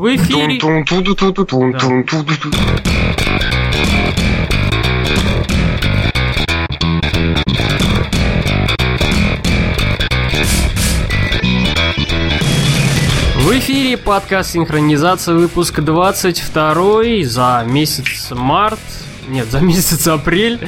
В эфире... В эфире подкаст «Синхронизация», выпуск 22 за месяц март, нет, за месяц апрель.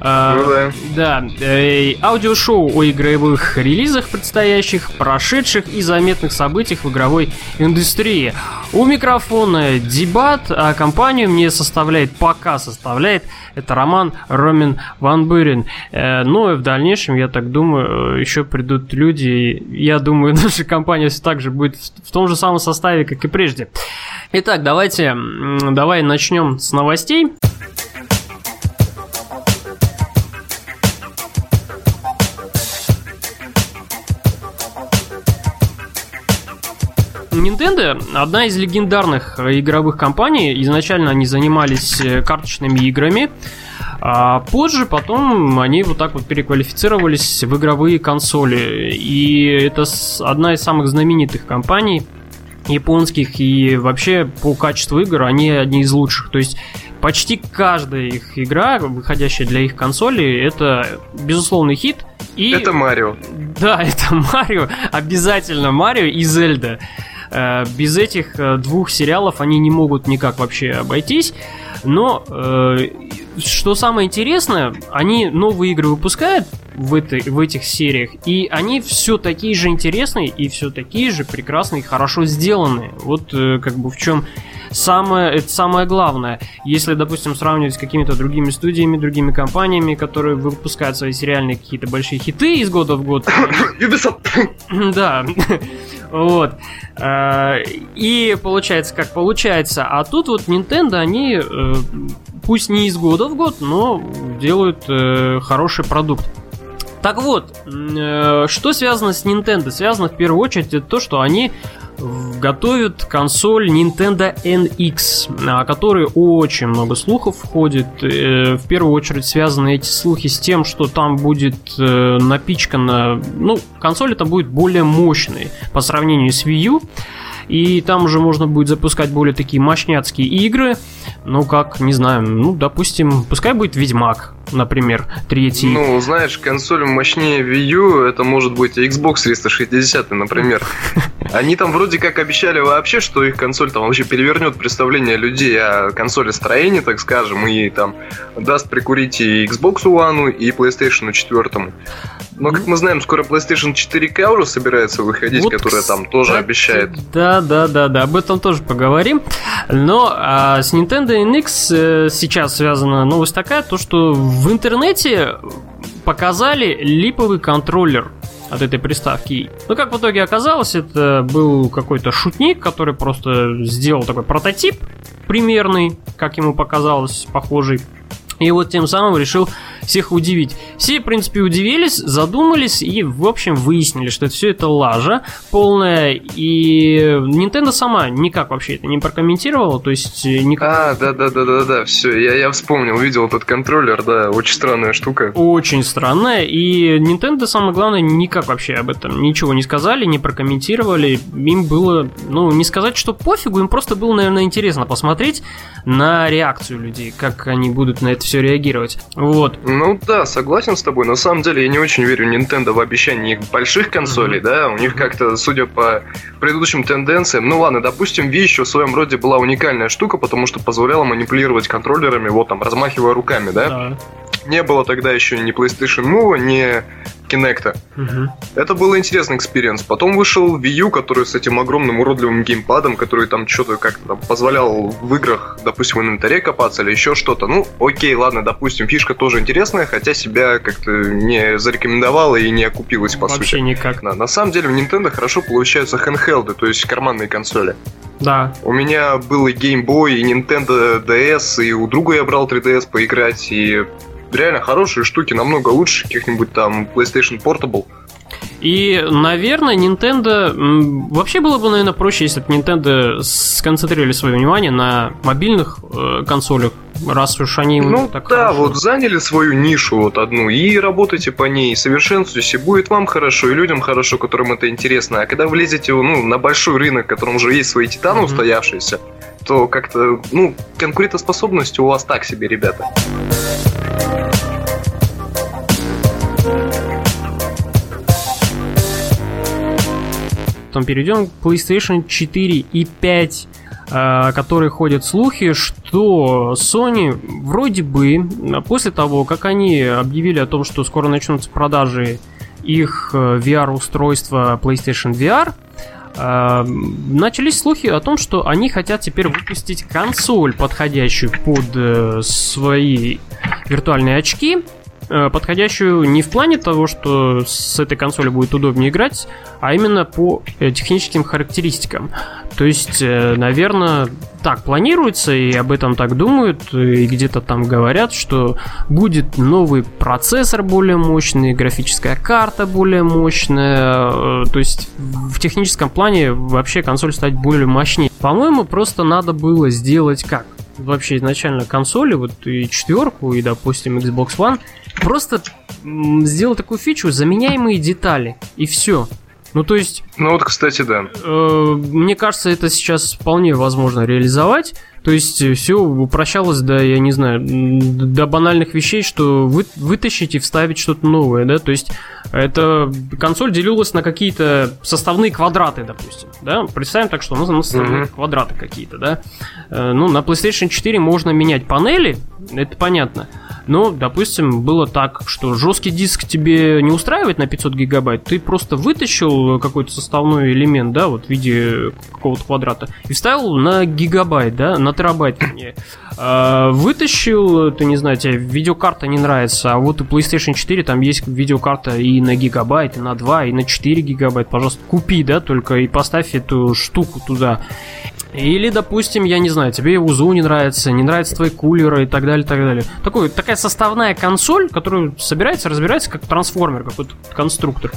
А, ну да. Да. Э, аудиошоу о игровых релизах предстоящих, прошедших и заметных событиях в игровой индустрии. У микрофона дебат, а компанию мне составляет, пока составляет, это Роман Ромин Ван Бюрен. Э, ну и в дальнейшем, я так думаю, еще придут люди. Я думаю, наша компания все так же будет в том же самом составе, как и прежде. Итак, давайте, давай начнем с новостей. Nintendo одна из легендарных игровых компаний. Изначально они занимались э, карточными играми. А позже потом они вот так вот переквалифицировались в игровые консоли. И это одна из самых знаменитых компаний японских. И вообще по качеству игр они одни из лучших. То есть почти каждая их игра, выходящая для их консоли, это безусловный хит. И... Это Марио. Да, это Марио. Обязательно Марио и Зельда. Э, без этих э, двух сериалов они не могут никак вообще обойтись. Но э, что самое интересное, они новые игры выпускают в, этой, в этих сериях, и они все такие же интересные и все такие же прекрасные и хорошо сделанные. Вот как бы в чем самое, это самое главное. Если, допустим, сравнивать с какими-то другими студиями, другими компаниями, которые выпускают свои сериальные какие-то большие хиты из года в год. Ubisoft. Да. Вот. Э, и получается, как получается. А тут вот Nintendo, они э, пусть не из года в год, но делают э, хороший продукт. Так вот, что связано с Nintendo? Связано в первую очередь это то, что они готовят консоль Nintendo NX, о которой очень много слухов входит. Э, в первую очередь связаны эти слухи с тем, что там будет э, напичкана... Ну, консоль это будет более мощной по сравнению с Wii U. И там уже можно будет запускать более такие мощняцкие игры. Ну, как, не знаю, ну, допустим, пускай будет Ведьмак, например, третий. Ну, знаешь, консоль мощнее Wii U, это может быть Xbox 360, например. Они там вроде как обещали вообще, что их консоль там вообще перевернет представление людей о консоли строении, так скажем, и там даст прикурить и Xbox One, и PlayStation 4. Но, как мы знаем, скоро PlayStation 4K уже собирается выходить, вот, которая там тоже обещает. Да, да, да, да, об этом тоже поговорим. Но а, с Nintendo NX э, сейчас связана новость такая, то что в интернете показали липовый контроллер от этой приставки. Ну, как в итоге оказалось, это был какой-то шутник, который просто сделал такой прототип примерный, как ему показалось, похожий. И вот тем самым решил всех удивить. Все, в принципе, удивились, задумались и, в общем, выяснили, что все это лажа полная. И Nintendo сама никак вообще это не прокомментировала, то есть э, никак... А, да-да-да-да-да, все, я, я вспомнил, увидел этот контроллер, да, очень странная штука. Очень странная, и Nintendo, самое главное, никак вообще об этом ничего не сказали, не прокомментировали. Им было, ну, не сказать, что пофигу, им просто было, наверное, интересно посмотреть на реакцию людей, как они будут на это все реагировать. Вот. Ну да, согласен с тобой. На самом деле я не очень верю Nintendo в обещание их больших консолей, mm-hmm. да. У них как-то, судя по предыдущим тенденциям, ну ладно, допустим, Wii еще в своем роде была уникальная штука, потому что позволяла манипулировать контроллерами, вот там, размахивая руками, да. Да. Не было тогда еще ни PlayStation Move, ни Kinect. Угу. Это был интересный experience. Потом вышел Wii U, который с этим огромным уродливым геймпадом, который там что-то как-то там позволял в играх, допустим, в инвентаре копаться или еще что-то. Ну, окей, ладно, допустим, фишка тоже интересная, хотя себя как-то не зарекомендовала и не окупилась, по Вообще сути. Вообще никак. Да, на самом деле в Nintendo хорошо получаются handheld, то есть карманные консоли. Да. У меня был и Game Boy, и Nintendo DS, и у друга я брал 3DS поиграть, и реально хорошие штуки, намного лучше каких-нибудь там PlayStation Portable. И, наверное, Nintendo... Вообще было бы, наверное, проще, если бы Nintendo сконцентрировали свое внимание на мобильных э, консолях. раз уж они Ну так да, хорошо. вот заняли свою нишу вот одну и работайте по ней, совершенствуйтесь, и будет вам хорошо, и людям хорошо, которым это интересно. А когда влезете ну, на большой рынок, в котором уже есть свои титаны mm-hmm. устоявшиеся, то как-то, ну, конкурентоспособность у вас так себе, ребята. Потом перейдем к PlayStation 4 и 5 о которой ходят слухи, что Sony вроде бы после того, как они объявили о том, что скоро начнутся продажи их э, VR-устройства PlayStation VR, начались слухи о том, что они хотят теперь выпустить консоль, подходящую под э, свои виртуальные очки, подходящую не в плане того, что с этой консоли будет удобнее играть, а именно по техническим характеристикам. То есть, э, наверное, так планируется, и об этом так думают, и где-то там говорят, что будет новый процессор более мощный, графическая карта более мощная, э, то есть в техническом плане вообще консоль стать более мощнее. По-моему, просто надо было сделать как? Вообще изначально консоли, вот и четверку, и, допустим, Xbox One, просто сделать такую фичу, заменяемые детали, и все. Ну, то есть... Ну, вот, кстати, да. Э, мне кажется, это сейчас вполне возможно реализовать. То есть э, все упрощалось до, я не знаю, до банальных вещей, что вы, вытащить и вставить что-то новое, да, то есть эта консоль делилась на какие-то составные квадраты, допустим, да, представим так, что у нас на составные mm-hmm. квадраты какие-то, да, э, ну, на PlayStation 4 можно менять панели, это понятно, но, допустим, было так, что жесткий диск тебе не устраивает на 500 гигабайт, ты просто вытащил какой-то составной элемент, да, вот в виде какого-то квадрата, и вставил на гигабайт, да, на терабайт, вернее. А, вытащил, ты не знаю, тебе видеокарта не нравится, а вот у PlayStation 4 там есть видеокарта и на гигабайт, и на 2, и на 4 гигабайт, пожалуйста, купи, да, только и поставь эту штуку туда. Или, допустим, я не знаю, тебе УЗУ не нравится, не нравятся твои кулеры и так далее, так далее. Такой, такая составная консоль, которая собирается, разбирается как трансформер, какой-то конструктор.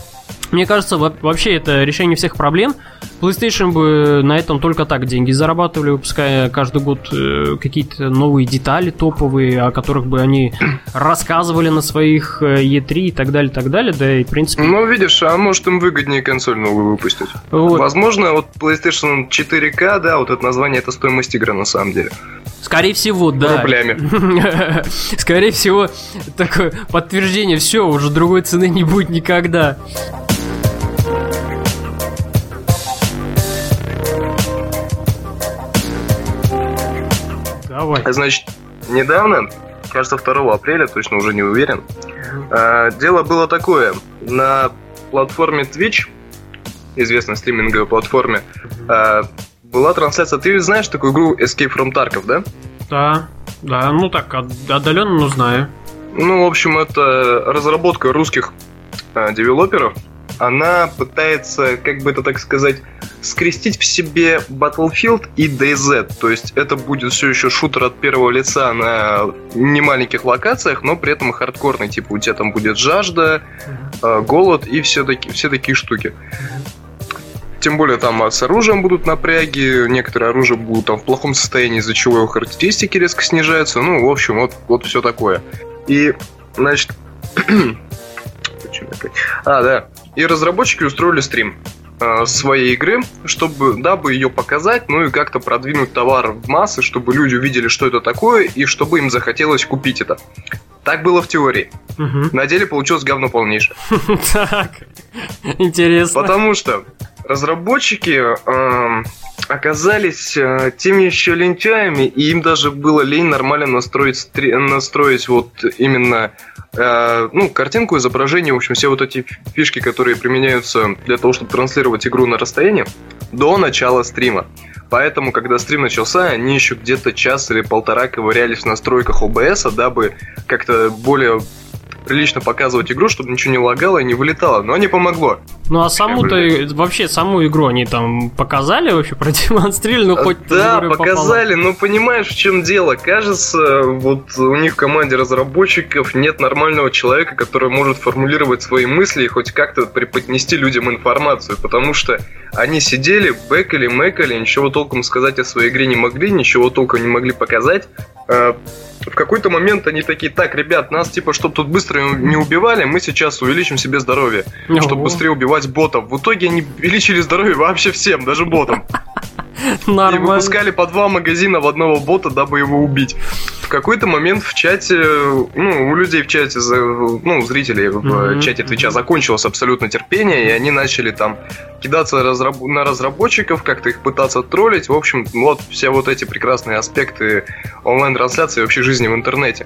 Мне кажется, вообще это решение всех проблем. PlayStation бы на этом только так деньги зарабатывали, выпуская каждый год э, какие-то новые детали топовые, о которых бы они рассказывали на своих E3 э, и так далее, так далее, да и в принципе... Ну, видишь, а может им выгоднее консоль новую выпустить. Вот. Возможно, вот PlayStation 4K, да, вот это название, это стоимость игры на самом деле. Скорее всего, да. Рублями. Скорее всего, такое подтверждение, все, уже другой цены не будет никогда. Давай. Значит, недавно, кажется, 2 апреля, точно уже не уверен, э, дело было такое. На платформе Twitch, известной стриминговой платформе, э, была трансляция. Ты знаешь такую игру Escape from Tarkov, да? Да, да, ну так, отдаленно, но знаю. Ну, в общем, это разработка русских э, девелоперов, она пытается, как бы это так сказать, скрестить в себе Battlefield и DayZ. То есть это будет все еще шутер от первого лица на немаленьких локациях, но при этом хардкорный. Типа у тебя там будет жажда, э, голод и все, таки, все такие штуки. Тем более там с оружием будут напряги, некоторые оружия будут там в плохом состоянии, из-за чего его характеристики резко снижаются. Ну, в общем, вот, вот все такое. И, значит... а, да. И разработчики устроили стрим э, своей игры, чтобы, дабы ее показать, ну и как-то продвинуть товар в массы, чтобы люди увидели, что это такое, и чтобы им захотелось купить это. Так было в теории. Угу. На деле получилось говно полнейшее. Так, интересно. Потому что разработчики э, оказались э, теми еще лентяями, и им даже было лень нормально настроить, настроить вот именно ну, картинку, изображение, в общем, все вот эти фишки, которые применяются для того, чтобы транслировать игру на расстоянии, до начала стрима. Поэтому, когда стрим начался, они еще где-то час или полтора ковырялись в настройках OBS, дабы как-то более прилично показывать игру, чтобы ничего не лагало и не вылетало, но не помогло. Ну а саму-то, вообще саму игру они там показали, вообще продемонстрировали, ну хоть... Да, показали, но понимаешь, в чем дело? Кажется, вот у них в команде разработчиков нет нормального человека, который может формулировать свои мысли и хоть как-то преподнести людям информацию, потому что Они сидели, бэкали, мэкали, ничего толком сказать о своей игре не могли, ничего толком не могли показать. Э, в какой-то момент они такие, так, ребят, нас типа, чтобы тут быстро не убивали, мы сейчас увеличим себе здоровье, чтобы быстрее убивать ботов. В итоге они увеличили здоровье вообще всем, даже ботам. Нормально. И выпускали по два магазина в одного бота, дабы его убить. В какой-то момент в чате, ну, у людей в чате, ну, зрителей в mm-hmm. чате Твича закончилось абсолютно терпение, и они начали там кидаться на разработчиков, как-то их пытаться троллить. В общем, вот все вот эти прекрасные аспекты онлайн-трансляции и вообще жизни в интернете.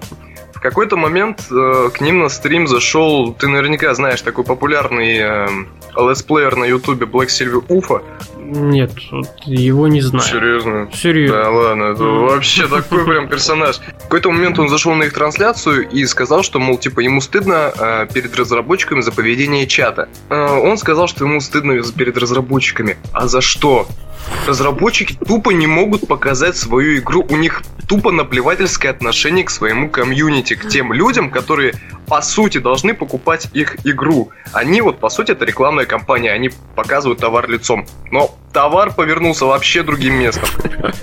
В какой-то момент э, к ним на стрим зашел, ты наверняка знаешь, такой популярный э, летсплеер на ютубе Black Silver Уфа. Нет, его не знаю. Серьезно? Серьезно. Да ладно, это вообще такой прям персонаж. В какой-то момент он зашел на их трансляцию и сказал, что, мол, типа, ему стыдно э, перед разработчиками за поведение чата. Э, он сказал, что ему стыдно перед разработчиками. А за что? Разработчики тупо не могут показать свою игру. У них тупо наплевательское отношение к своему комьюнити, к тем людям, которые по сути должны покупать их игру. Они вот по сути это рекламная кампания, они показывают товар лицом. Но товар повернулся вообще другим местом.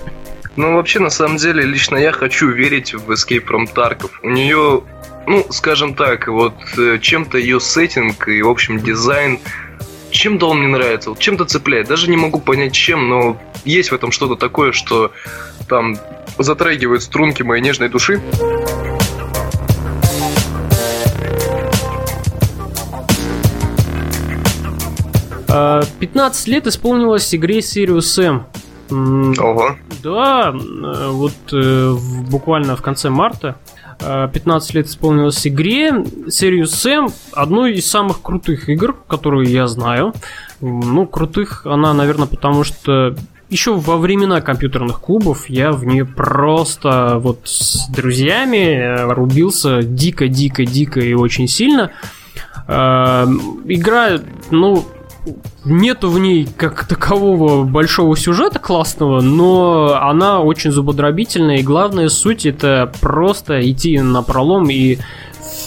Ну, вообще, на самом деле, лично я хочу верить в Escape from Tarkov. У нее, ну, скажем так, вот э, чем-то ее сеттинг и, в общем, дизайн чем-то он мне нравится, вот чем-то цепляет. Даже не могу понять чем, но есть в этом что-то такое, что там затрагивает струнки моей нежной души. А, 15 лет исполнилось игре Sirius M. Ого. Да, э, вот э, буквально в конце марта 15 лет исполнилось игре. Serious Sam одной из самых крутых игр, которую я знаю. Ну, крутых она, наверное, потому что еще во времена компьютерных клубов я в нее просто вот с друзьями э, рубился дико-дико-дико и очень сильно. Э, игра, ну, нету в ней как такового большого сюжета классного, но она очень зубодробительная, и главная суть это просто идти на пролом и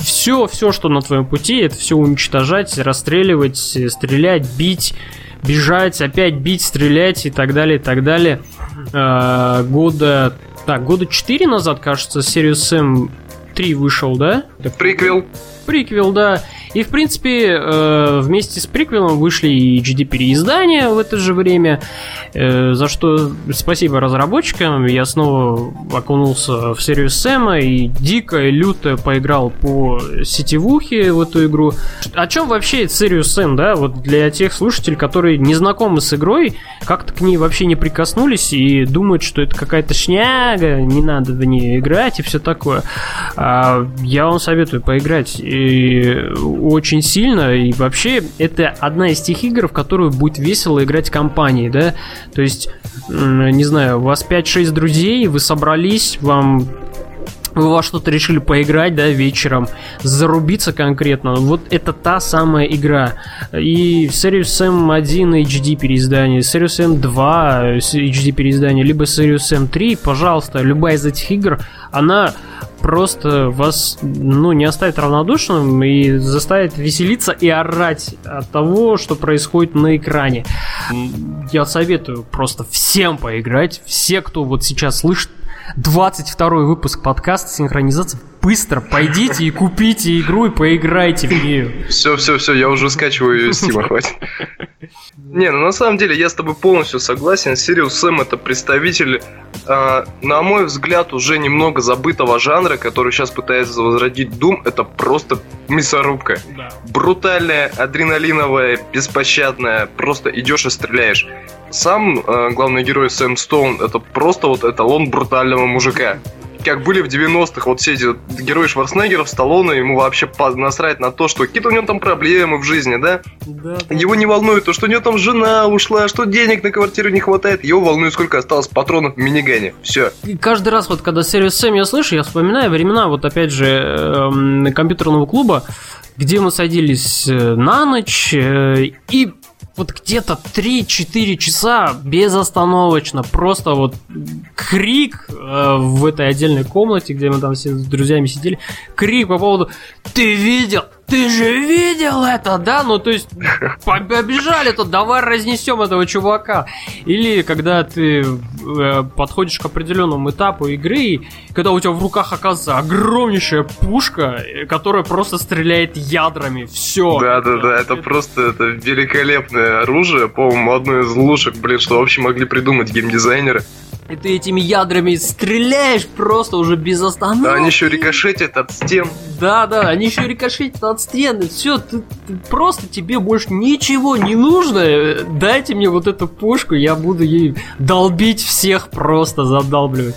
все, все, что на твоем пути, это все уничтожать, расстреливать, стрелять, бить, бежать, опять бить, стрелять и так далее, и так далее. Э, года, так, года 4 назад, кажется, Serious Sam 3 вышел, да? Приквел. Приквел, да. И, в принципе, э, вместе с приквелом вышли и HD-переиздания в это же время, э, за что спасибо разработчикам. Я снова окунулся в серию Сэма и дико и люто поиграл по сетевухе в эту игру. О чем вообще Serious Sam, да? Вот для тех слушателей, которые не знакомы с игрой, как-то к ней вообще не прикоснулись и думают, что это какая-то шняга, не надо в нее играть и все такое. А, я вам советую поиграть. Очень сильно, и вообще это одна из тех игр, в которую будет весело играть компании, да, то есть, не знаю, у вас 5-6 друзей, вы собрались, вам вы во что-то решили поиграть, да, вечером, зарубиться конкретно, вот это та самая игра. И Serious Sam 1 HD переиздание, Serious Sam 2 HD переиздание, либо Serious Sam 3, пожалуйста, любая из этих игр, она просто вас, ну, не оставит равнодушным и заставит веселиться и орать от того, что происходит на экране. Я советую просто всем поиграть, все, кто вот сейчас слышит 22 выпуск подкаста «Синхронизация». Быстро пойдите и купите игру и поиграйте в нее. Все, все, все, я уже скачиваю ее Steam, хватит. Не, ну на самом деле я с тобой полностью согласен. Sirius Sam это представитель, э, на мой взгляд, уже немного забытого жанра, который сейчас пытается возродить Doom. Это просто мясорубка. Да. Брутальная, адреналиновая, беспощадная. Просто идешь и стреляешь сам э, главный герой Сэм Стоун это просто вот эталон брутального мужика. Как были в 90-х вот все эти герои Шварценеггеров, Сталлоне, ему вообще насрать на то, что какие-то у него там проблемы в жизни, да? Да? Его не волнует то, что у него там жена ушла, что денег на квартиру не хватает. Его волнует, сколько осталось патронов в минигане. Все. И каждый раз, вот когда серию Сэм я слышу, я вспоминаю времена, вот опять же, э, компьютерного клуба, где мы садились э, на ночь э, и вот где-то 3-4 часа безостановочно, просто вот крик э, в этой отдельной комнате, где мы там все с друзьями сидели, крик по поводу «Ты видел? Ты же видел это, да? Ну, то есть, побежали тут, давай разнесем этого чувака. Или когда ты э, подходишь к определенному этапу игры, и когда у тебя в руках оказывается огромнейшая пушка, э, которая просто стреляет ядрами. Все. Да, да, да, это просто это великолепное оружие, по-моему, одно из лучших, блин, что вообще могли придумать геймдизайнеры. И ты этими ядрами стреляешь просто уже без остановки. Да, они еще рикошетят от стен. Да, да, они еще рикошетят от стены. Все, ты, ты просто тебе больше ничего не нужно. Дайте мне вот эту пушку, я буду ей долбить всех просто задалбливать.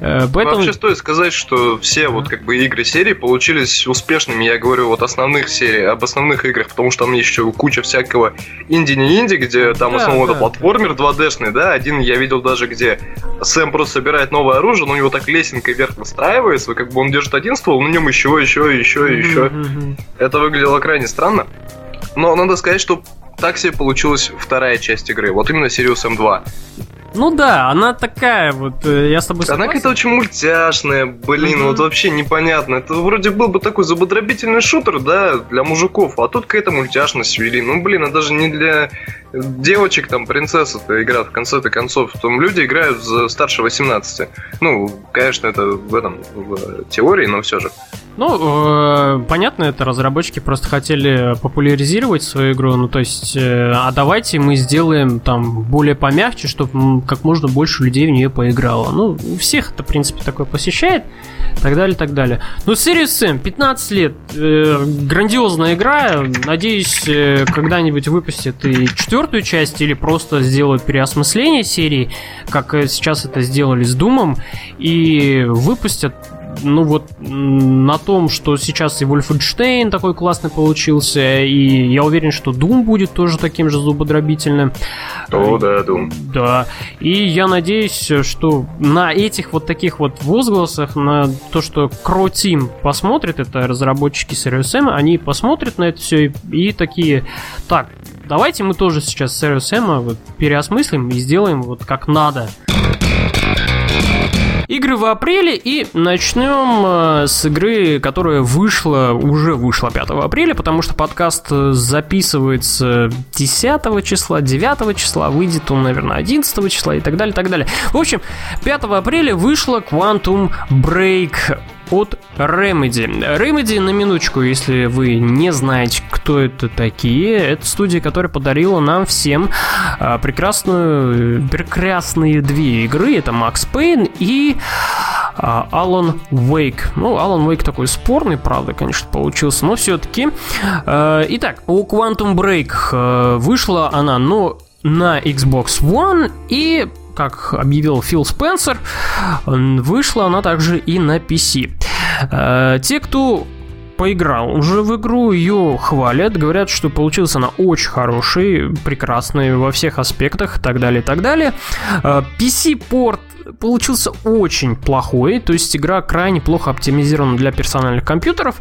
Э, поэтому... Вообще стоит сказать, что все вот как бы игры серии получились успешными. Я говорю вот основных серий, об основных играх, потому что там еще куча всякого инди-не инди, где там да, основном да, это платформер 2D-шный, да. Один я видел даже, где Сэм просто собирает новое оружие, но у него так лесенка вверх выстраивается, как бы он держит один ствол, на нем еще, еще, еще, еще. Это выглядело крайне странно. Но надо сказать, что так себе получилась вторая часть игры. Вот именно Sirius M2. Ну да, она такая вот, э, я с тобой согласен. Она какая-то очень мультяшная, блин, mm-hmm. вот вообще непонятно. Это вроде был бы такой забодробительный шутер, да, для мужиков, а тут какая-то мультяшность ввели. Ну, блин, это даже не для девочек, там, принцесса это игра в конце-то концов. Там люди играют за старше 18. Ну, конечно, это в этом, в теории, но все же. Ну, э, понятно, это разработчики просто хотели популяризировать свою игру, ну то есть, э, а давайте мы сделаем там более помягче, чтобы как можно больше людей в нее поиграло. Ну, у всех это, в принципе, такое посещает, так далее, так далее. Ну, Serious Sam, 15 лет, э, грандиозная игра, надеюсь, э, когда-нибудь выпустят и четвертую часть, или просто сделают переосмысление серии, как э, сейчас это сделали с Думом, и выпустят ну вот на том, что сейчас и Wolfenstein такой классный получился, и я уверен, что Doom будет тоже таким же зубодробительным. О, да, Doom. Да. И я надеюсь, что на этих вот таких вот возгласах, на то, что Crow Team посмотрит, это разработчики Serious M, они посмотрят на это все и, и такие, так, давайте мы тоже сейчас Serious M переосмыслим и сделаем вот как надо. Игры в апреле и начнем э, с игры, которая вышла, уже вышла 5 апреля, потому что подкаст э, записывается 10 числа, 9 числа, выйдет он, наверное, 11 числа и так далее, так далее. В общем, 5 апреля вышла Quantum Break от Remedy. Remedy, на минуточку, если вы не знаете, кто это такие, это студия, которая подарила нам всем а, прекрасную, прекрасные две игры. Это Max Payne и а, Alan. Ну, Alan Wake такой спорный, правда, конечно, получился, но все-таки. А, итак, у Quantum Break а, вышла она, но на Xbox One и как объявил Фил Спенсер, вышла она также и на PC. Э, те, кто поиграл уже в игру, ее хвалят, говорят, что получился она очень хороший, прекрасный во всех аспектах и так далее, и так далее. Э, PC-порт получился очень плохой, то есть игра крайне плохо оптимизирована для персональных компьютеров.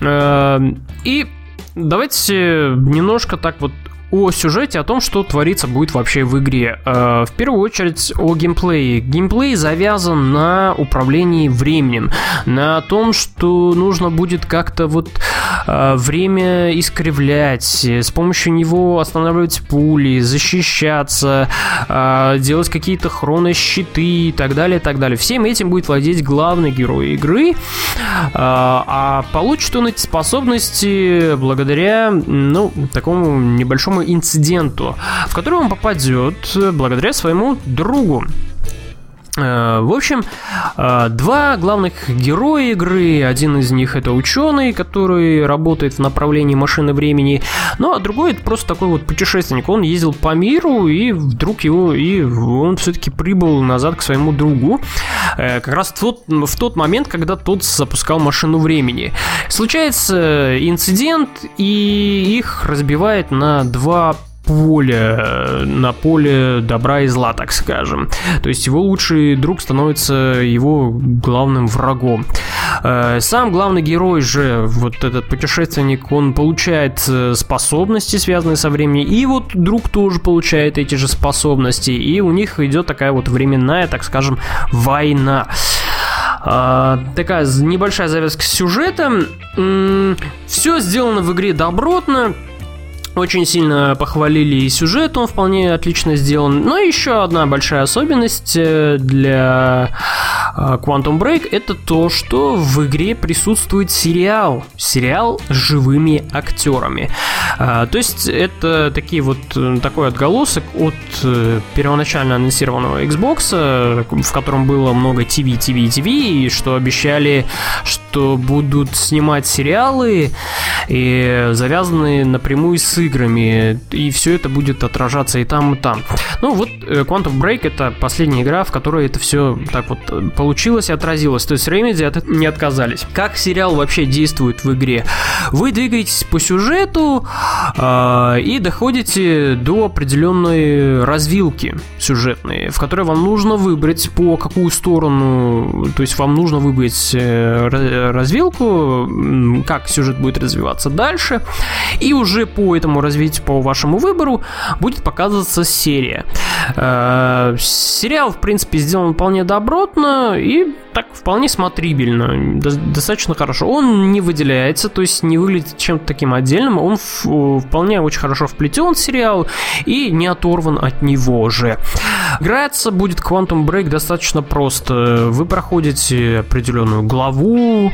Э, и давайте немножко так вот о сюжете, о том, что творится будет вообще в игре. Э, в первую очередь о геймплее. Геймплей завязан на управлении временем, на том, что нужно будет как-то вот э, время искривлять, с помощью него останавливать пули, защищаться, э, делать какие-то хронощиты и так далее, и так далее. Всем этим будет владеть главный герой игры, а получит он эти способности благодаря, ну, такому небольшому инциденту, в который он попадет благодаря своему другу. Э, в общем, э, два главных героя игры. Один из них это ученый, который работает в направлении машины времени. Ну, а другой это просто такой вот путешественник. Он ездил по миру, и вдруг его, и он все-таки прибыл назад к своему другу. Э, как раз в тот, в тот момент, когда тот запускал машину времени. Случается инцидент, и их разбивает на два поле, на поле добра и зла, так скажем. То есть его лучший друг становится его главным врагом. Э, сам главный герой же, вот этот путешественник, он получает э, способности, связанные со временем, и вот друг тоже получает эти же способности, и у них идет такая вот временная, так скажем, война. Такая небольшая завязка сюжета. Все сделано в игре добротно. Очень сильно похвалили и сюжет, он вполне отлично сделан. Но еще одна большая особенность э, для а, Quantum Break это то, что в игре присутствует сериал. Сериал с живыми актерами. А, то есть это такие вот э, такой отголосок от э, первоначально анонсированного Xbox, в котором было много TV, TV, TV, и что обещали, что будут снимать сериалы и завязанные напрямую с играми, и все это будет отражаться и там, и там. Ну вот э, Quantum Break это последняя игра, в которой это все так вот э, получилось и отразилось. То есть Remedy от не отказались. Как сериал вообще действует в игре? Вы двигаетесь по сюжету э, и доходите до определенной развилки сюжетной, в которой вам нужно выбрать по какую сторону, то есть вам нужно выбрать э, развилку, как сюжет будет развиваться дальше, и уже по этому развитию, по вашему выбору, будет показываться серия. Э, сериал, в принципе, сделан вполне добротно и так вполне смотрибельно, достаточно хорошо. Он не выделяется, то есть не выглядит чем-то таким отдельным, он вполне очень хорошо вплетен в сериал и не оторван от него же. Играться будет Quantum Break достаточно просто. Вы проходите определенную главу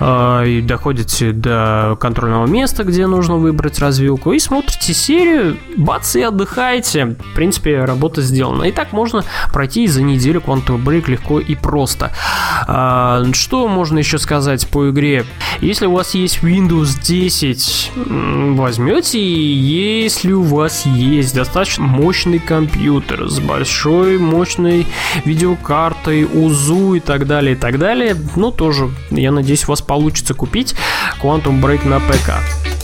э, и доходите до контрольного места, где нужно выбрать развилку, и смотрите серию, бац, и отдыхаете. В принципе, работа сделана. И так можно пройти за неделю Quantum Break легко и просто. А, что можно еще сказать по игре? Если у вас есть Windows 10, возьмете, если у вас есть достаточно мощный компьютер с большой мощной видеокартой, УЗУ и так далее, и так далее, ну тоже, я надеюсь, у вас получится купить Quantum Break на ПК.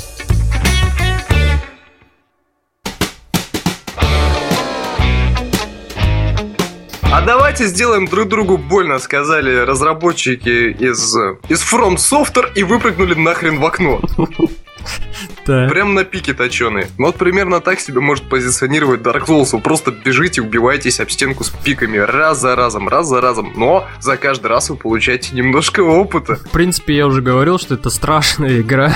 А давайте сделаем друг другу больно, сказали разработчики из, из From Software и выпрыгнули нахрен в окно. Да. Прям на пике точеный. Ну вот примерно так себе может позиционировать Dark Souls. Вы просто бежите, убиваетесь об стенку с пиками раз за разом, раз за разом. Но за каждый раз вы получаете немножко опыта. В принципе, я уже говорил, что это страшная игра.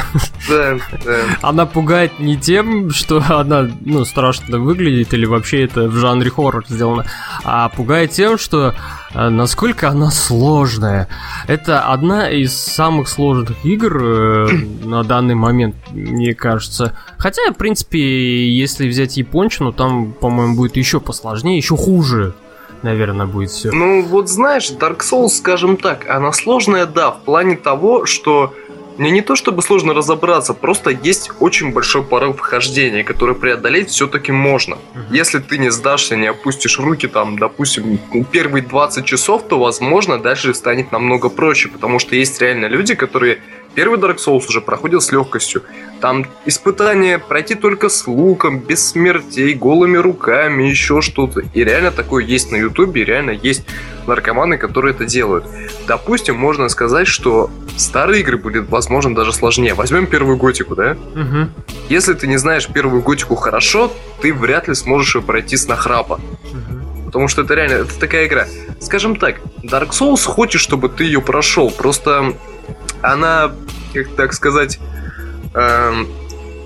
Да, да. Она пугает не тем, что она, ну, страшно выглядит, или вообще это в жанре хоррор сделано, а пугает тем, что насколько она сложная. Это одна из самых сложных игр э, на данный момент, мне кажется. Хотя, в принципе, если взять япончину, там, по-моему, будет еще посложнее, еще хуже наверное, будет все. Ну, вот знаешь, Dark Souls, скажем так, она сложная, да, в плане того, что мне не то чтобы сложно разобраться, просто есть очень большой порог вхождения, который преодолеть все-таки можно. Угу. Если ты не сдашься, не опустишь руки там, допустим, первые 20 часов, то, возможно, дальше станет намного проще, потому что есть реально люди, которые Первый Dark Souls уже проходил с легкостью. Там испытание пройти только с луком, без смертей, голыми руками, еще что-то. И реально такое есть на ютубе, реально есть наркоманы, которые это делают. Допустим, можно сказать, что старые игры были, возможно, даже сложнее. Возьмем первую готику, да? Угу. Если ты не знаешь первую готику хорошо, ты вряд ли сможешь ее пройти с нахрапа. Угу. Потому что это реально, это такая игра. Скажем так, Dark Souls хочет, чтобы ты ее прошел. Просто она, как так сказать, эм,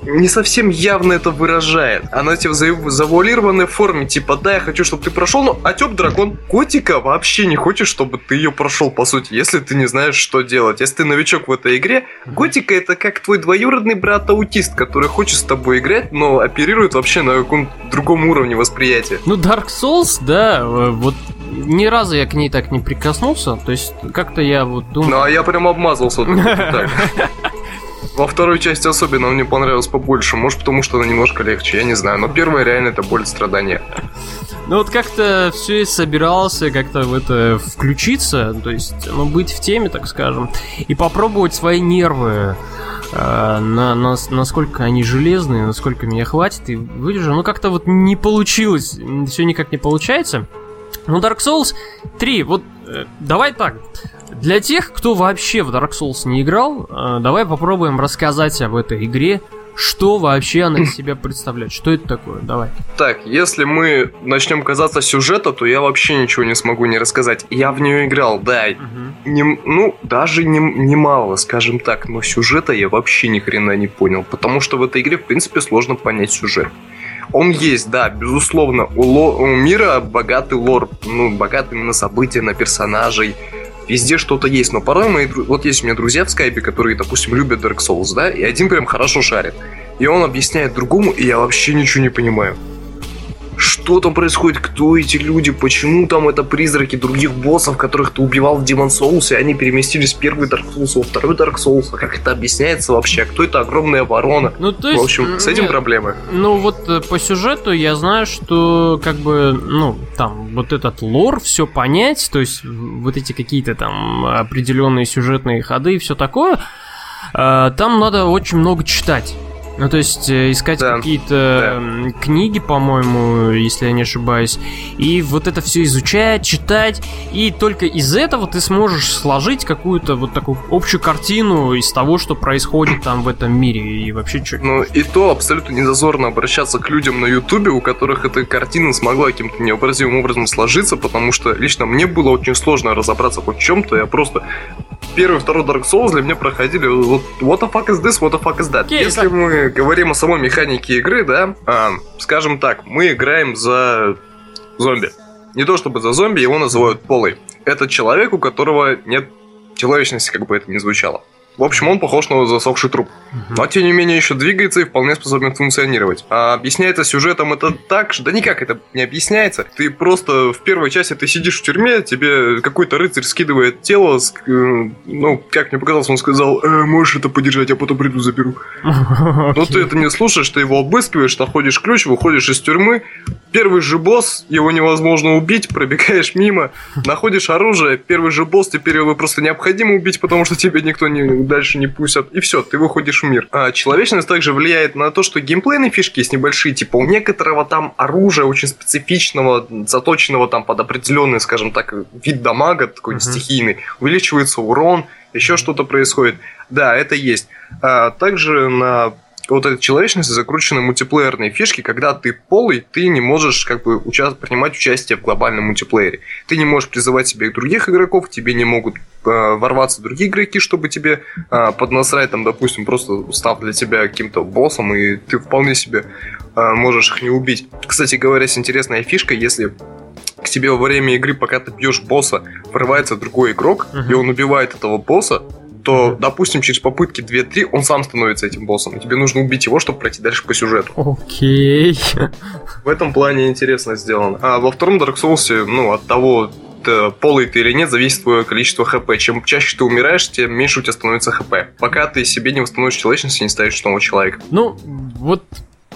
не совсем явно это выражает. Она типа в завуалированной форме, типа, да, я хочу, чтобы ты прошел, но Атеп Дракон Котика вообще не хочет, чтобы ты ее прошел, по сути, если ты не знаешь, что делать. Если ты новичок в этой игре, Котика это как твой двоюродный брат-аутист, который хочет с тобой играть, но оперирует вообще на каком-то другом уровне восприятия. Ну, Dark Souls, да, э, вот ни разу я к ней так не прикоснулся. То есть, как-то я вот думал... Ну, а я прям обмазался Во второй части особенно мне понравилось побольше. Может, потому что она немножко легче, я не знаю. Но первая реально это боль страдания. Ну вот как-то все и собирался как-то в это включиться, то есть, ну, быть в теме, так скажем, и попробовать свои нервы, э, на, на, насколько они железные, насколько меня хватит, и выдержу. Ну, как-то вот не получилось, все никак не получается. Ну, Dark Souls 3, вот э, давай так. Для тех, кто вообще в Dark Souls не играл, э, давай попробуем рассказать об этой игре Что вообще она из себя представляет? Что это такое? Давай. Так, если мы начнем казаться сюжета, то я вообще ничего не смогу не рассказать. Я в нее играл, да. Угу. Не, ну, даже не, немало, скажем так, но сюжета я вообще ни хрена не понял. Потому что в этой игре, в принципе, сложно понять сюжет. Он есть, да, безусловно. У, ло, у мира богатый лор, ну, богатый на события, на персонажей. Везде что-то есть, но порой мои... Вот есть у меня друзья в скайпе, которые, допустим, любят Dark Souls, да, и один прям хорошо шарит. И он объясняет другому, и я вообще ничего не понимаю что там происходит, кто эти люди, почему там это призраки других боссов, которых ты убивал в Demon Souls, и они переместились в первый Dark Souls, во второй Dark Souls, а как это объясняется вообще, кто это огромная ворона? Ну, то есть, в общем, с этим нет, проблемы. Ну, вот э, по сюжету я знаю, что как бы, ну, там, вот этот лор, все понять, то есть вот эти какие-то там определенные сюжетные ходы и все такое, э, там надо очень много читать. Ну, то есть э, искать да. какие-то да. книги, по-моему, если я не ошибаюсь, и вот это все изучать, читать, и только из этого ты сможешь сложить какую-то вот такую общую картину из того, что происходит там в этом мире, и вообще что. Ну, и то абсолютно не зазорно обращаться к людям на Ютубе, у которых эта картина смогла каким-то необразимым образом сложиться, потому что лично мне было очень сложно разобраться хоть в чем-то, я просто первый, второй Dark Souls для меня проходили вот what the fuck is this, what the fuck is that. Okay, Если мы говорим о самой механике игры, да, а, скажем так, мы играем за зомби. Не то чтобы за зомби, его называют полой. Это человек, у которого нет человечности, как бы это ни звучало. В общем, он похож на засохший труп. Но, тем не менее, еще двигается и вполне способен функционировать. А объясняется сюжетом это так, что... Да никак это не объясняется. Ты просто в первой части ты сидишь в тюрьме, тебе какой-то рыцарь скидывает тело, э, ну, как мне показалось, он сказал, э, можешь это подержать, я потом приду заберу. Но ты это не слушаешь, ты его обыскиваешь, находишь ключ, выходишь из тюрьмы, первый же босс, его невозможно убить, пробегаешь мимо, находишь оружие, первый же босс, теперь его просто необходимо убить, потому что тебе никто не дальше не пустят, и все, ты выходишь в мир. А человечность также влияет на то, что геймплейные фишки есть небольшие, типа у некоторого там оружия очень специфичного, заточенного там под определенный, скажем так, вид дамага, такой uh-huh. стихийный, увеличивается урон, еще что-то происходит. Да, это есть. А также на вот этой человечности закручены мультиплеерные фишки, когда ты полый, ты не можешь как бы уча- принимать участие в глобальном мультиплеере. Ты не можешь призывать себе других игроков, тебе не могут э, ворваться другие игроки, чтобы тебе э, поднасрать, там, допустим, просто став для тебя каким-то боссом, и ты вполне себе э, можешь их не убить. Кстати говоря, интересная фишка, если к тебе во время игры, пока ты бьешь босса, врывается другой игрок, uh-huh. и он убивает этого босса, то, допустим, через попытки 2-3 он сам становится этим боссом. И тебе нужно убить его, чтобы пройти дальше по сюжету. Окей. В этом плане интересно сделано. А во втором Dark Souls, ну, от того, полый ты или нет, зависит твое количество хп. Чем чаще ты умираешь, тем меньше у тебя становится хп. Пока ты себе не восстановишь человечность и не ставишь нового человека. Ну, вот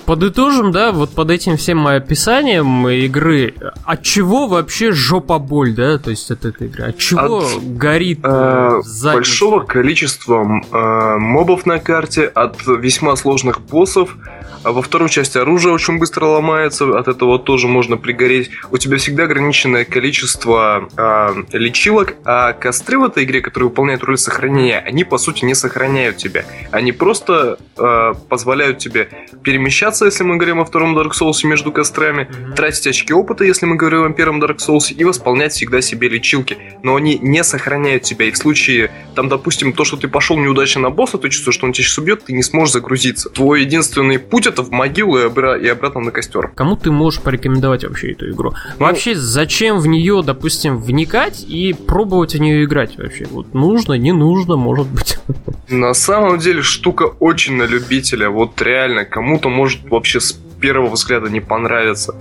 подытожим, да, вот под этим всем описанием игры, от чего вообще жопа боль, да, то есть от этой игры, от чего от, горит э, большого количества э, мобов на карте, от весьма сложных боссов, а во второй части оружие очень быстро ломается, от этого тоже можно пригореть. У тебя всегда ограниченное количество э, лечилок, а костры в этой игре, которые выполняют роль сохранения, они по сути не сохраняют тебя. Они просто э, позволяют тебе перемещаться, если мы говорим о втором Dark Souls между кострами, mm-hmm. тратить очки опыта, если мы говорим о первом Dark Souls, и восполнять всегда себе лечилки. Но они не сохраняют тебя. И в случае, там, допустим, то, что ты пошел неудачно на босса, ты чувствуешь, что он тебя сейчас убьет, ты не сможешь загрузиться. Твой единственный путь это в могилу и, обра- и обратно на костер. Кому ты можешь порекомендовать вообще эту игру? Ну, вообще, зачем в нее, допустим, вникать и пробовать в нее играть вообще? Вот нужно, не нужно, может быть. На самом деле штука очень на любителя. Вот реально, кому-то может вообще с первого взгляда не понравиться.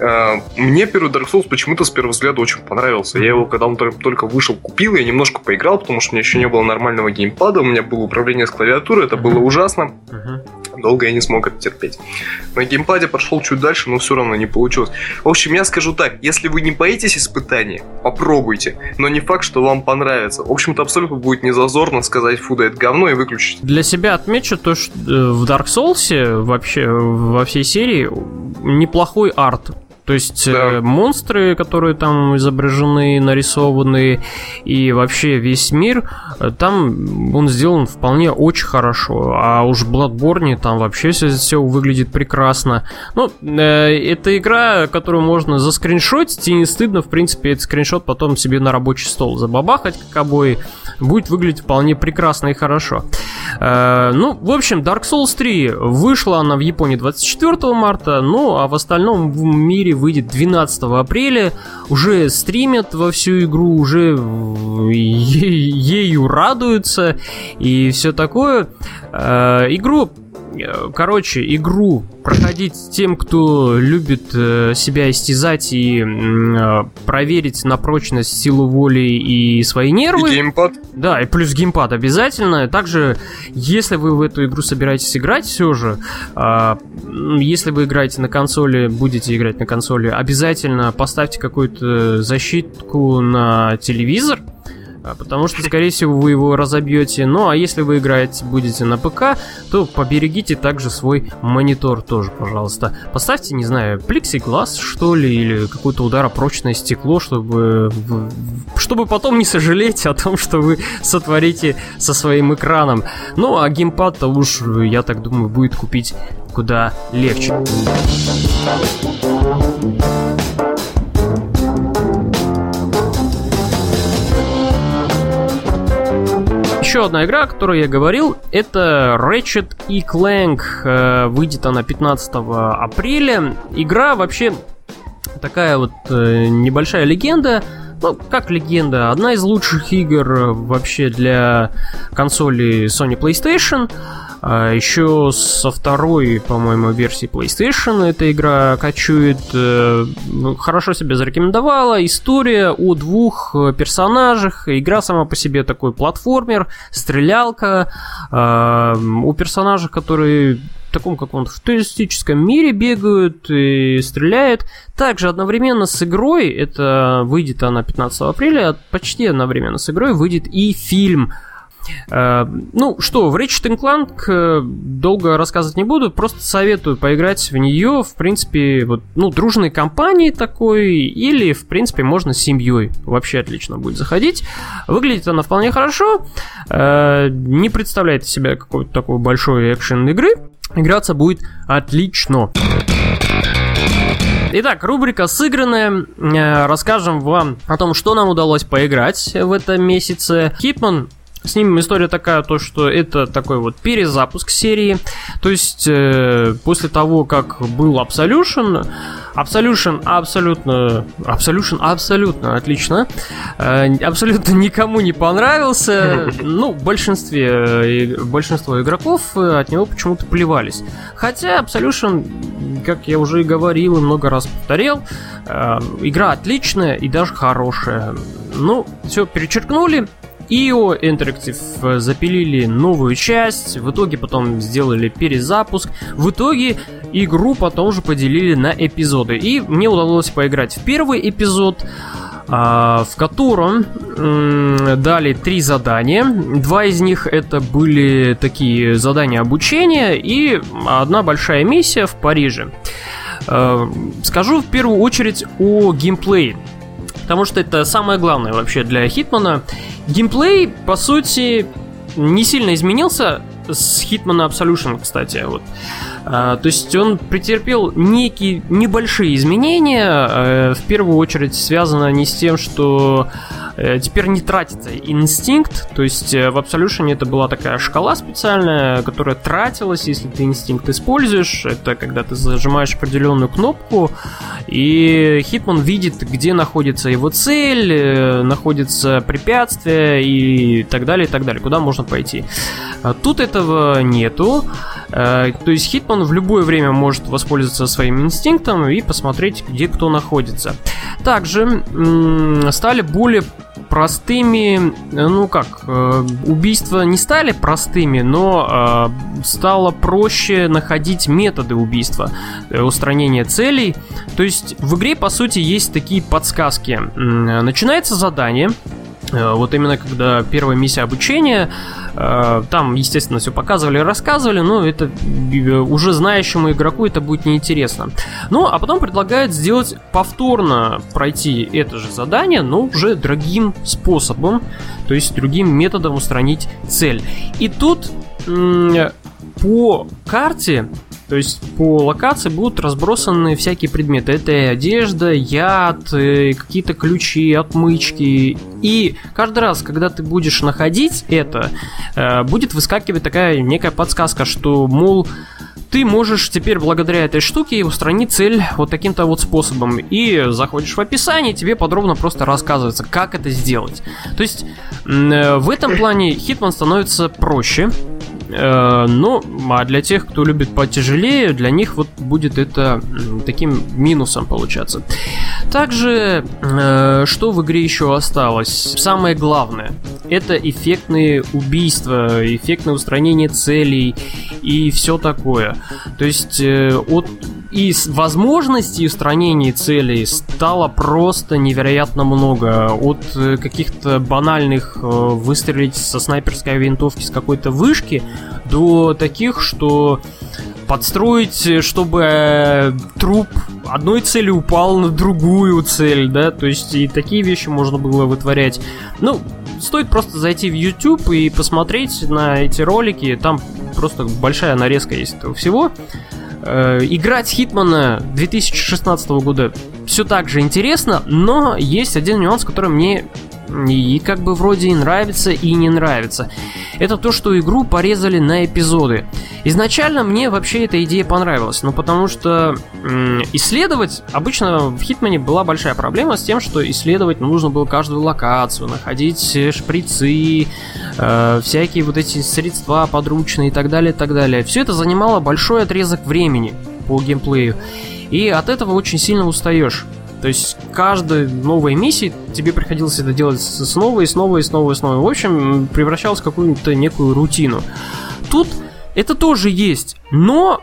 Э, мне первый Dark Souls почему-то с первого взгляда очень понравился. Я его, когда он только вышел, купил, я немножко поиграл, потому что у меня еще не было нормального геймпада, у меня было управление с клавиатуры, это было ужасно. Долго я не смог это терпеть. На геймпаде прошел чуть дальше, но все равно не получилось. В общем, я скажу так, если вы не боитесь испытаний, попробуйте. Но не факт, что вам понравится. В общем-то, абсолютно будет незазорно сказать, фу, да это говно, и выключить. Для себя отмечу то, что э, в Dark Souls вообще во всей серии неплохой арт То есть да. монстры, которые там изображены, нарисованы, и вообще весь мир, там он сделан вполне очень хорошо. А уж в Bloodborne там вообще все, все выглядит прекрасно. Ну, э, это игра, которую можно заскриншотить, и не стыдно, в принципе, этот скриншот потом себе на рабочий стол забабахать, как обои. Будет выглядеть вполне прекрасно и хорошо. Э, ну, в общем, Dark Souls 3 вышла она в Японии 24 марта, ну, а в остальном в мире выйдет 12 апреля. Уже стримят во всю игру, уже ею радуются и все такое. Э, игру Э, короче, игру проходить тем, кто любит э, себя истязать и э, проверить на прочность силу воли и свои нервы. И геймпад. Да, и плюс геймпад обязательно. Также, если вы в эту игру собираетесь играть все же, э, если вы играете на консоли, будете играть на консоли, обязательно поставьте какую-то защитку на телевизор, а, потому что, скорее всего, вы его разобьете. Ну, а если вы играете будете на ПК, то поберегите также свой монитор тоже, пожалуйста. Поставьте, не знаю, плексиглаз, что ли, или какой-то удар о прочное стекло, чтобы, чтобы потом не сожалеть о том, что вы сотворите со своим экраном. Ну, а геймпад-то уж, я так думаю, будет купить куда легче. Еще одна игра, о которой я говорил, это Ratchet и Clank. Э, выйдет она 15 апреля. Игра вообще такая вот э, небольшая легенда. Ну, как легенда, одна из лучших игр вообще для консоли Sony PlayStation. А еще со второй, по-моему, версии PlayStation эта игра качует. Э, хорошо себя зарекомендовала. История о двух персонажах. Игра сама по себе такой платформер, стрелялка. Э, у персонажа, которые в таком каком-то футуристическом мире бегают и стреляют. Также одновременно с игрой, это выйдет она 15 апреля, почти одновременно с игрой выйдет и фильм Э, ну что, в Ratchet Clank э, долго рассказывать не буду, просто советую поиграть в нее, в принципе, вот, ну, дружной компании такой, или, в принципе, можно с семьей. Вообще отлично будет заходить. Выглядит она вполне хорошо, э, не представляет из себя какой-то такой большой экшен игры. Играться будет отлично. Итак, рубрика «Сыгранная». Расскажем вам о том, что нам удалось поиграть в этом месяце. Хитман с ним история такая, то что это такой вот перезапуск серии. То есть э, после того, как был Absolution, Absolution абсолютно, Absolution абсолютно отлично, э, абсолютно никому не понравился. Ну, большинстве, э, большинство игроков от него почему-то плевались. Хотя Absolution, как я уже и говорил и много раз повторял, э, игра отличная и даже хорошая. Ну, все перечеркнули, IO Interactive э, запилили новую часть, в итоге потом сделали перезапуск, в итоге игру потом же поделили на эпизоды. И мне удалось поиграть в первый эпизод, а, в котором дали три задания. Два из них это были такие задания обучения и одна большая миссия в Париже. Э, скажу в первую очередь о геймплее потому что это самое главное вообще для Хитмана. Геймплей, по сути, не сильно изменился с Hitman Absolution, кстати, вот. А, то есть он претерпел некие небольшие изменения, а, в первую очередь связано не с тем, что Э, теперь не тратится инстинкт, то есть э, в Absolution это была такая шкала специальная, которая тратилась, если ты инстинкт используешь. Это когда ты зажимаешь определенную кнопку, и Хитман видит, где находится его цель, э, находится препятствие и так далее, и так далее, куда можно пойти. А тут этого нету. То есть Хитман в любое время может воспользоваться своим инстинктом и посмотреть, где кто находится. Также стали более простыми, ну как, э, убийства не стали простыми, но э, стало проще находить методы убийства, э, устранения целей. То есть в игре, по сути, есть такие подсказки. Начинается задание, Э, вот именно когда первая миссия обучения, э, там, естественно, все показывали, рассказывали, но это э, уже знающему игроку это будет неинтересно. Ну, а потом предлагают сделать повторно пройти это же задание, но уже другим способом, то есть другим методом устранить цель. И тут по карте то есть по локации будут разбросаны всякие предметы. Это и одежда, яд, и какие-то ключи, отмычки. И каждый раз, когда ты будешь находить это, э, будет выскакивать такая некая подсказка, что, мол, ты можешь теперь благодаря этой штуке устранить цель вот таким-то вот способом. И заходишь в описание, тебе подробно просто рассказывается, как это сделать. То есть э, в этом плане Hitman становится проще. Э, ну, а для тех, кто любит потяжелее, для них вот будет это таким минусом получаться. Также, э, что в игре еще осталось? Самое главное, это эффектные убийства, эффектное устранение целей и все такое. То есть э, от и возможностей устранения целей стало просто невероятно много. От э, каких-то банальных э, выстрелить со снайперской винтовки с какой-то вышки до таких, что подстроить, чтобы э, труп одной цели упал на другую цель, да, то есть и такие вещи можно было вытворять. Ну, стоит просто зайти в YouTube и посмотреть на эти ролики, там просто большая нарезка есть этого всего. Э, играть Хитмана 2016 года. Все так же интересно, но есть один нюанс, который мне и как бы вроде и нравится, и не нравится. Это то, что игру порезали на эпизоды. Изначально мне вообще эта идея понравилась, ну потому что м- исследовать, обычно в Хитмане была большая проблема с тем, что исследовать нужно было каждую локацию, находить шприцы, э, всякие вот эти средства подручные и так далее, и так далее. Все это занимало большой отрезок времени по геймплею. И от этого очень сильно устаешь. То есть каждой новой миссии тебе приходилось это делать снова и снова и снова и снова. В общем, превращалось в какую-то некую рутину. Тут это тоже есть, но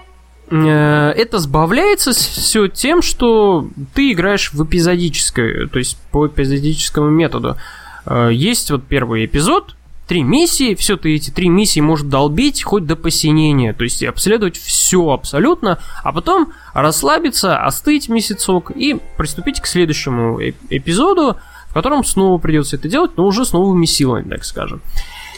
э, это сбавляется все тем, что ты играешь в эпизодическое, то есть по эпизодическому методу. Э, есть вот первый эпизод, три миссии, все ты эти три миссии может долбить хоть до посинения, то есть обследовать все абсолютно, а потом расслабиться, остыть месяцок и приступить к следующему эпизоду, в котором снова придется это делать, но уже с новыми силами, так скажем.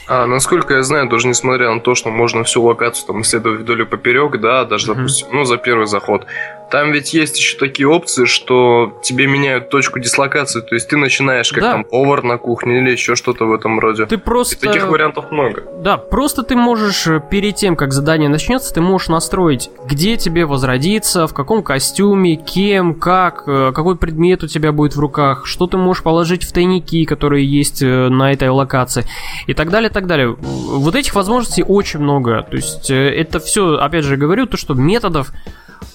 А, насколько я знаю, даже несмотря на то, что можно всю локацию там исследовать вдоль и поперек, да, даже, mm-hmm. допустим, ну, за первый заход, там ведь есть еще такие опции, что тебе меняют точку дислокации, то есть ты начинаешь как да. там повар на кухне или еще что-то в этом роде. Ты просто... И таких вариантов много. Да, просто ты можешь э, перед тем, как задание начнется, ты можешь настроить, где тебе возродиться, в каком костюме, кем, как, э, какой предмет у тебя будет в руках, что ты можешь положить в тайники, которые есть э, на этой локации и так далее, так далее. Вот этих возможностей очень много. То есть это все, опять же говорю, то, что методов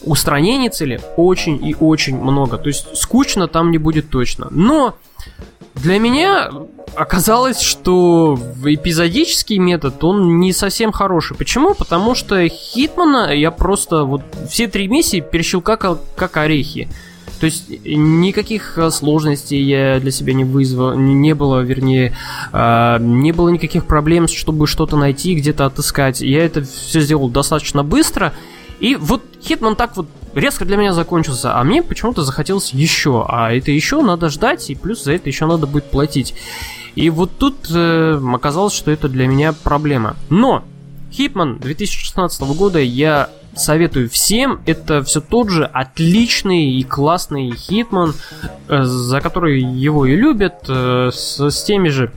устранений цели очень и очень много. То есть скучно там не будет точно. Но для меня оказалось, что эпизодический метод, он не совсем хороший. Почему? Потому что Хитмана я просто вот все три миссии перещелкал как орехи. То есть никаких сложностей я для себя не вызвал, не было, вернее, э, не было никаких проблем, чтобы что-то найти, где-то отыскать. Я это все сделал достаточно быстро, и вот Хитман так вот резко для меня закончился, а мне почему-то захотелось еще. А это еще надо ждать, и плюс за это еще надо будет платить. И вот тут э, оказалось, что это для меня проблема. Но Хитман 2016 года я советую всем. Это все тот же отличный и классный Хитман, э, за который его и любят, э, с, с теми же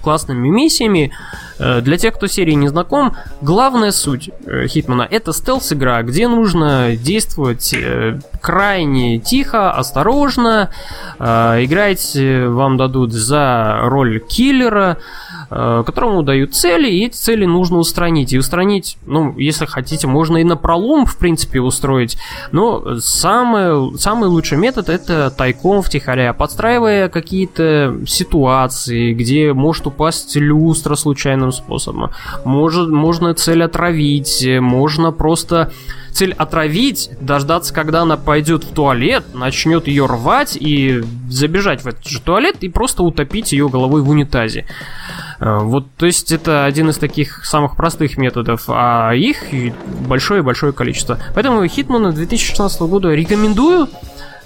классными миссиями. Э, для тех, кто серии не знаком, главная суть э, Хитмана это стелс-игра, где нужно действовать э, крайне тихо, осторожно. Играть вам дадут за роль киллера, которому дают цели, и эти цели нужно устранить. И устранить, ну, если хотите, можно и на пролом, в принципе, устроить. Но самый, самый лучший метод это тайком втихаря, подстраивая какие-то ситуации, где может упасть люстра случайным способом. Может, можно цель отравить, можно просто цель отравить, дождаться, когда она пойдет в туалет, начнет ее рвать и забежать в этот же туалет и просто утопить ее головой в унитазе. Э, вот, то есть это один из таких самых простых методов, а их большое-большое количество. Поэтому Hitman 2016 года рекомендую.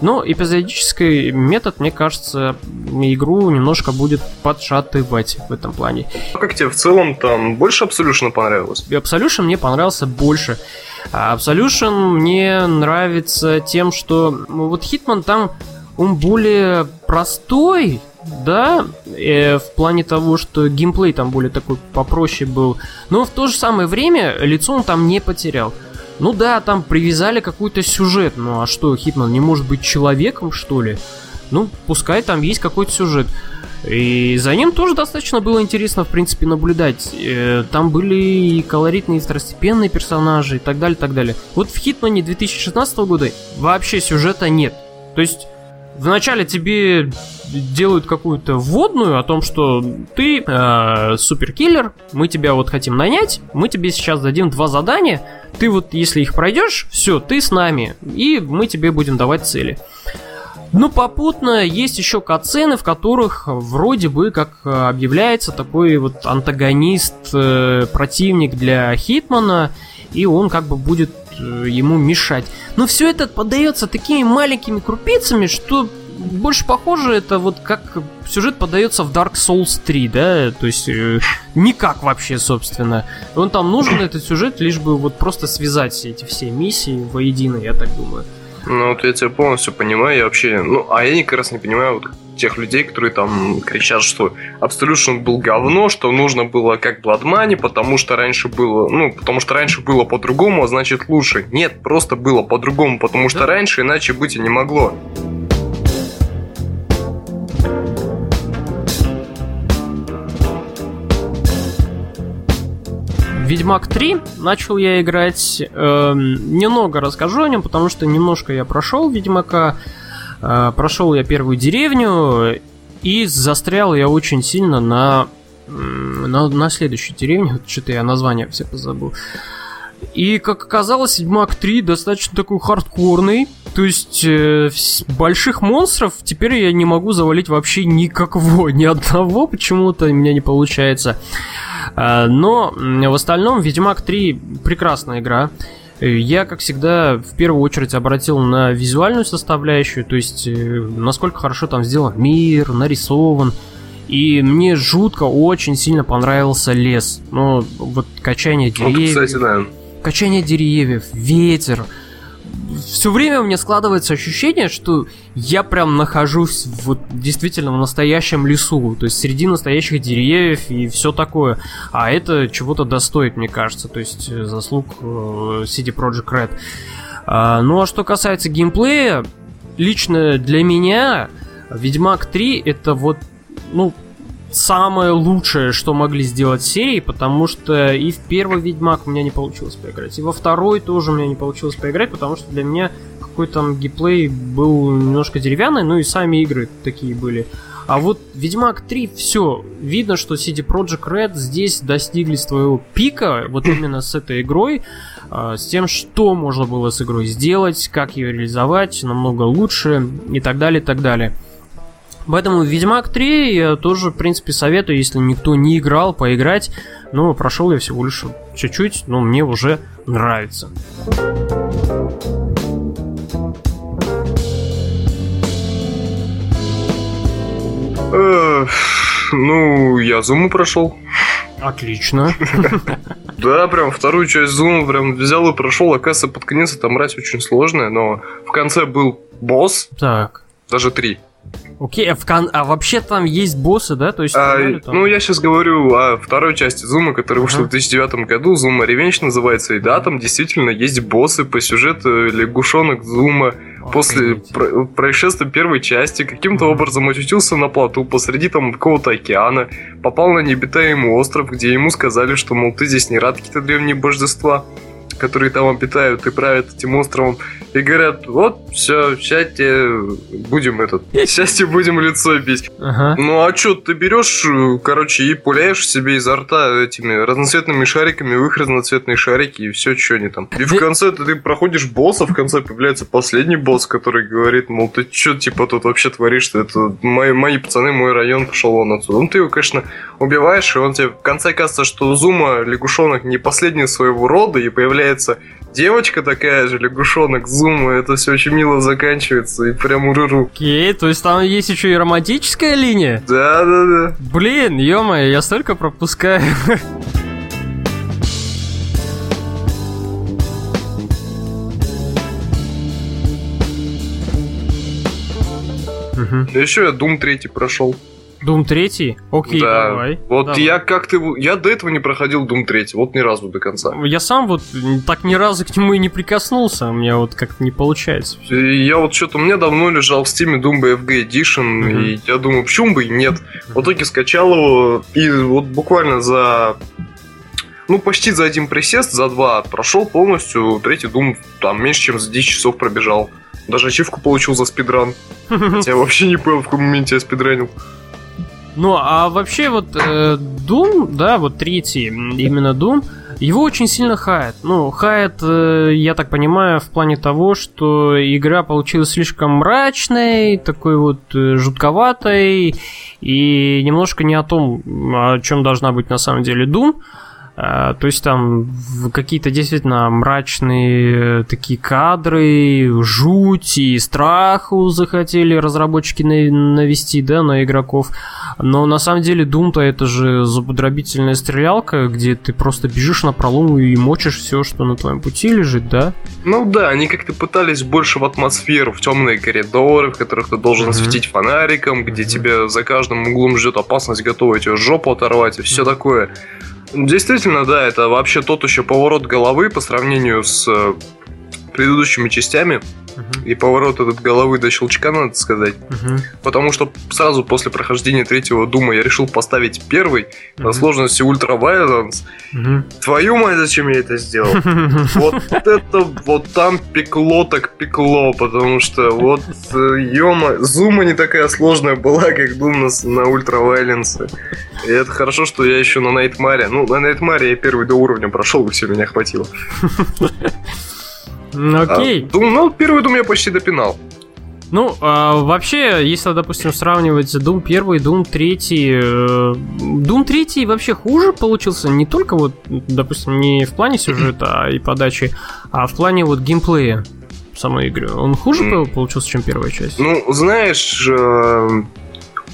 Но эпизодический метод, мне кажется, игру немножко будет подшатывать в этом плане. А как тебе в целом там больше Absolution понравилось? Absolution мне понравился больше. А Absolution мне нравится тем, что ну, вот Hitman там он более простой, да, э, в плане того, что геймплей там более такой попроще был, но в то же самое время лицо он там не потерял. Ну да, там привязали какой-то сюжет. Ну а что, Хитман не может быть человеком, что ли? Ну, пускай там есть какой-то сюжет. И за ним тоже достаточно было интересно, в принципе, наблюдать. Э, там были и колоритные, и второстепенные персонажи, и так далее, и так далее. Вот в Хитмане 2016 года вообще сюжета нет. То есть, вначале тебе делают какую-то вводную о том, что ты э, суперкиллер, мы тебя вот хотим нанять, мы тебе сейчас дадим два задания, ты вот если их пройдешь, все, ты с нами, и мы тебе будем давать цели. Но попутно есть еще катсцены, в которых вроде бы как объявляется такой вот антагонист, э, противник для Хитмана, и он как бы будет э, ему мешать. Но все это подается такими маленькими крупицами, что больше похоже это вот как сюжет подается в Dark Souls 3, да, то есть э, никак вообще, собственно. Он там нужен, этот сюжет, лишь бы вот просто связать эти все миссии воедино, я так думаю. Ну, вот я тебя полностью понимаю, я вообще, ну, а я как раз не понимаю вот тех людей, которые там кричат, что Absolution был говно, что нужно было как Blood Money, потому что раньше было, ну, потому что раньше было по-другому, а значит лучше. Нет, просто было по-другому, потому что раньше иначе быть и не могло. Ведьмак 3 начал я играть. Э, немного расскажу о нем, потому что немножко я прошел Ведьмака. Э, прошел я первую деревню и застрял я очень сильно на, на, на следующей деревне. Что-то я название все позабыл. И, как оказалось, Ведьмак 3 достаточно такой хардкорный. То есть, э, больших монстров теперь я не могу завалить вообще никакого, ни одного почему-то у меня не получается. Э, но в остальном Ведьмак 3 прекрасная игра. Я, как всегда, в первую очередь обратил на визуальную составляющую, то есть э, насколько хорошо там сделан мир, нарисован. И мне жутко очень сильно понравился лес. Ну, вот качание деревьев. Вот, кстати, да. Качание деревьев, ветер, все время у меня складывается ощущение, что я прям нахожусь вот действительно в настоящем лесу, то есть среди настоящих деревьев и все такое. А это чего-то достоит, мне кажется, то есть э, заслуг э, CD Projekt Red. А, ну а что касается геймплея, лично для меня Ведьмак 3 это вот, ну, самое лучшее, что могли сделать серии, потому что и в первый Ведьмак у меня не получилось поиграть, и во второй тоже у меня не получилось поиграть, потому что для меня какой-то там геймплей был немножко деревянный, ну и сами игры такие были. А вот Ведьмак 3, все, видно, что CD Projekt Red здесь достигли своего пика, вот именно с этой игрой, э, с тем, что можно было с игрой сделать, как ее реализовать намного лучше и так далее, и так далее. Поэтому Ведьмак 3 я тоже, в принципе, советую, если никто не играл, поиграть. Но прошел я всего лишь чуть-чуть, но мне уже нравится. ну, я Зуму прошел. Отлично. Да, прям вторую часть Зума прям взял и прошел. Оказывается, под конец эта мразь очень сложная, но в конце был босс. Так. Даже три. Окей, а, в кон... а вообще там есть боссы, да? То есть, а, там... Ну, я сейчас говорю о второй части Зума, которая вышла uh-huh. в 2009 году. Зума Ревенч называется. И да, там действительно есть боссы по сюжету лягушонок Зума. После про- происшествия первой части каким-то образом очутился на плоту посреди там какого-то океана, попал на необитаемый остров, где ему сказали, что, мол, ты здесь не рад какие-то древние божества. Которые там обитают и правят этим островом, и говорят, вот, все, сейчас тебе будем этот, сейчас тебе будем лицо бить. Ага. Ну а что, ты берешь, короче, и пуляешь себе изо рта этими разноцветными шариками в их разноцветные шарики, и все, что они там. И в конце ты, ты проходишь босса, в конце появляется последний босс, который говорит, мол, ты что, типа, тут вообще творишь-то? Это мои, мои пацаны, мой район пошел он отсюда. Ну ты его, конечно, убиваешь, и он тебе в конце кажется, что Зума лягушонок не последний своего рода, и появляется девочка такая же, лягушонок Зума, это все очень мило заканчивается, и прям уруру. Окей, то есть там есть еще и романтическая линия? Да-да-да. Блин, ё я столько пропускаю. Да еще я Doom 3 прошел. Doom 3? Окей, да. давай. Вот давай. я как-то... Я до этого не проходил Doom 3, вот ни разу до конца. Я сам вот так ни разу к нему и не прикоснулся, у меня вот как-то не получается. И я вот что-то... У меня давно лежал в стиме Doom BFG Edition, Мгм. и я думаю, почему бы и нет. В итоге скачал его, и вот буквально за... Ну, почти за один присест, за два прошел полностью. Третий Doom там меньше, чем за 10 часов пробежал. Даже ачивку получил за спидран. Хотя я вообще не понял, в каком моменте я спидранил. Ну, а вообще вот э, Doom, да, вот третий, именно Doom, его очень сильно хает. Ну, хает, э, я так понимаю, в плане того, что игра получилась слишком мрачной, такой вот э, жутковатой, и немножко не о том, о чем должна быть на самом деле Doom. А, То есть там какие-то действительно мрачные э, такие кадры, жуть и страху захотели разработчики на- навести, да, на игроков. Но на самом деле Doom-то это же зубодробительная стрелялка, где ты просто бежишь на пролом и мочишь все, что на твоем пути лежит, да? Ну да, они как-то пытались больше в атмосферу, в темные коридоры, в которых ты должен Мгм. светить фонариком, где Мгм. тебя за каждым углом ждет опасность, готова тебе жопу оторвать и все Мгм. такое. Действительно, да, это вообще тот еще поворот головы по сравнению с э, предыдущими частями. И поворот этот головы до щелчка, надо сказать. Мгм. Потому что сразу после прохождения третьего Doom а я решил поставить первый на Мгм. сложности Ultra Violence. Мгм. Твою мать, зачем я это сделал? Вот это вот там пекло так пекло, потому что вот, ема, Zuma не такая сложная была, как Doom на, на Ultra Violence е. И это хорошо, что я еще на Найтмаре. Ну, на Найтмаре я первый до уровня прошел, и все, меня хватило. А Окей. Doom- ну, первый Doom я почти допинал. Ну, а, вообще, если, допустим, сравнивать Doom 1 и Doom 3, э, Doom 3 вообще хуже получился не только вот, допустим, не в плане сюжета и подачи, а в плане вот геймплея самой игры. Он хуже по- получился, чем первая часть? Ну, знаешь, э,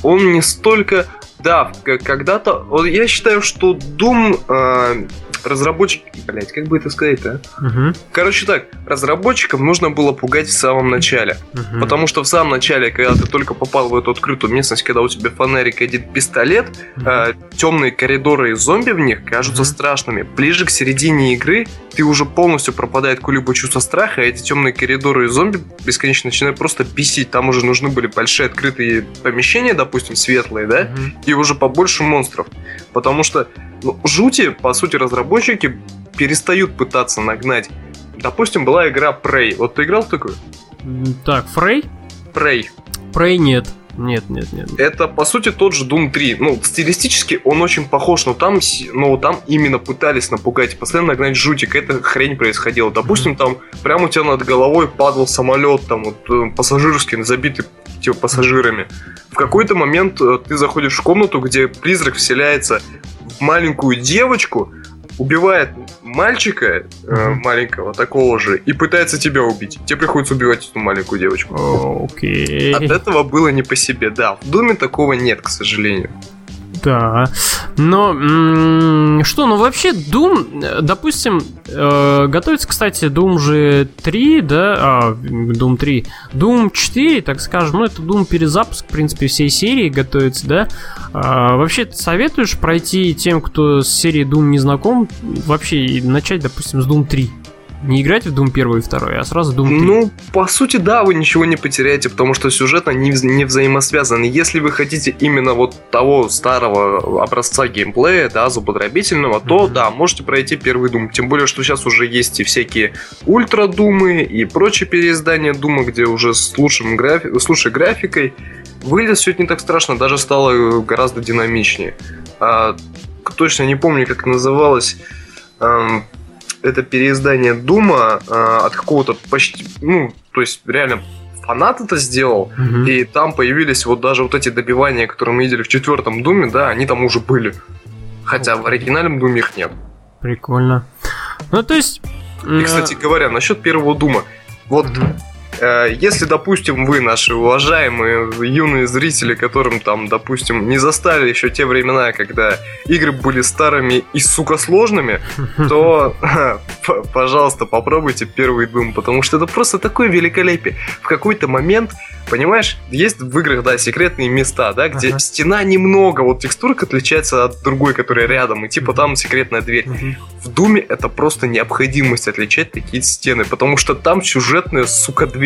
он не столько... Да, когда-то... Я считаю, что Doom... э, разработчики... Блять, как бы это сказать-то, а? Мгм, Короче так, разработчикам нужно было пугать в самом начале. мгм. Потому что в самом начале, когда ты только попал в эту открытую местность, когда у тебя фонарик и один пистолет, Мгм. темные коридоры и зомби в них кажутся Мгм. страшными. Ближе к середине игры ты уже полностью пропадает какое-либо чувство страха, а эти темные коридоры и зомби бесконечно начинают просто бесить. Там уже нужны были большие открытые помещения, допустим, светлые, да, Мгм. и уже побольше монстров. Потому что ну, жути, по сути, разработчики перестают пытаться нагнать. Допустим, была игра Prey. Вот ты играл в такую? Так, Фрей? Prey. Прей нет. Нет, нет, нет. Это, по сути, тот же Doom 3. Ну, стилистически он очень похож, но там, но там именно пытались напугать, постоянно нагнать жутик. Это хрень происходила. Допустим, там прямо у тебя над головой падал самолет, там вот э, пассажирский, забитый типа пассажирами. В какой-то момент э, ты заходишь в комнату, где призрак вселяется в маленькую девочку, убивает мальчика э, маленького такого же и пытается тебя убить. Тебе приходится убивать эту маленькую девочку. Окей. От этого было не по себе, да. В Думе такого нет, к сожалению. Да. Но что, ну вообще Doom, допустим, э, готовится, кстати, Doom же 3, да, а, Doom 3, Doom 4, так скажем, ну это Doom перезапуск, в принципе, всей серии готовится, да. А, вообще, ты советуешь пройти тем, кто с серией Doom не знаком, вообще начать, допустим, с Doom 3? Не играть в Doom 1 и 2, а сразу Doom 3. Ну, по сути, да, вы ничего не потеряете, потому что сюжетно не, не взаимосвязаны. Если вы хотите именно вот того старого образца геймплея, да, зубодробительного, mm-hmm. то да, можете пройти первый Doom. Тем более, что сейчас уже есть и всякие ультра-думы и прочие переиздания Дума, где уже с, лучшим графи... с лучшей графикой. Выглядит все это не так страшно, даже стало гораздо динамичнее. А, точно не помню, как называлось эм, это переиздание Дума э, от какого-то почти, ну, то есть реально фанат это сделал, угу. и там появились вот даже вот эти добивания, которые мы видели в четвертом Думе, да, они там уже были. Хотя в оригинальном Думе их нет. Прикольно. Ну, то есть... И, кстати говоря, насчет первого Дума. Вот угу. Э, если, допустим, вы, наши уважаемые юные зрители, которым там, допустим, не застали еще те времена, когда игры были старыми и, сука, сложными, то, пожалуйста, попробуйте первый Doom, потому что это просто такое великолепие. В какой-то момент Понимаешь, есть в играх, да, секретные места, да, где ага. стена немного, вот текстурка отличается от другой, которая рядом, и типа там секретная дверь. Угу. В Думе это просто необходимость отличать такие стены, потому что там сюжетная, сука, дверь,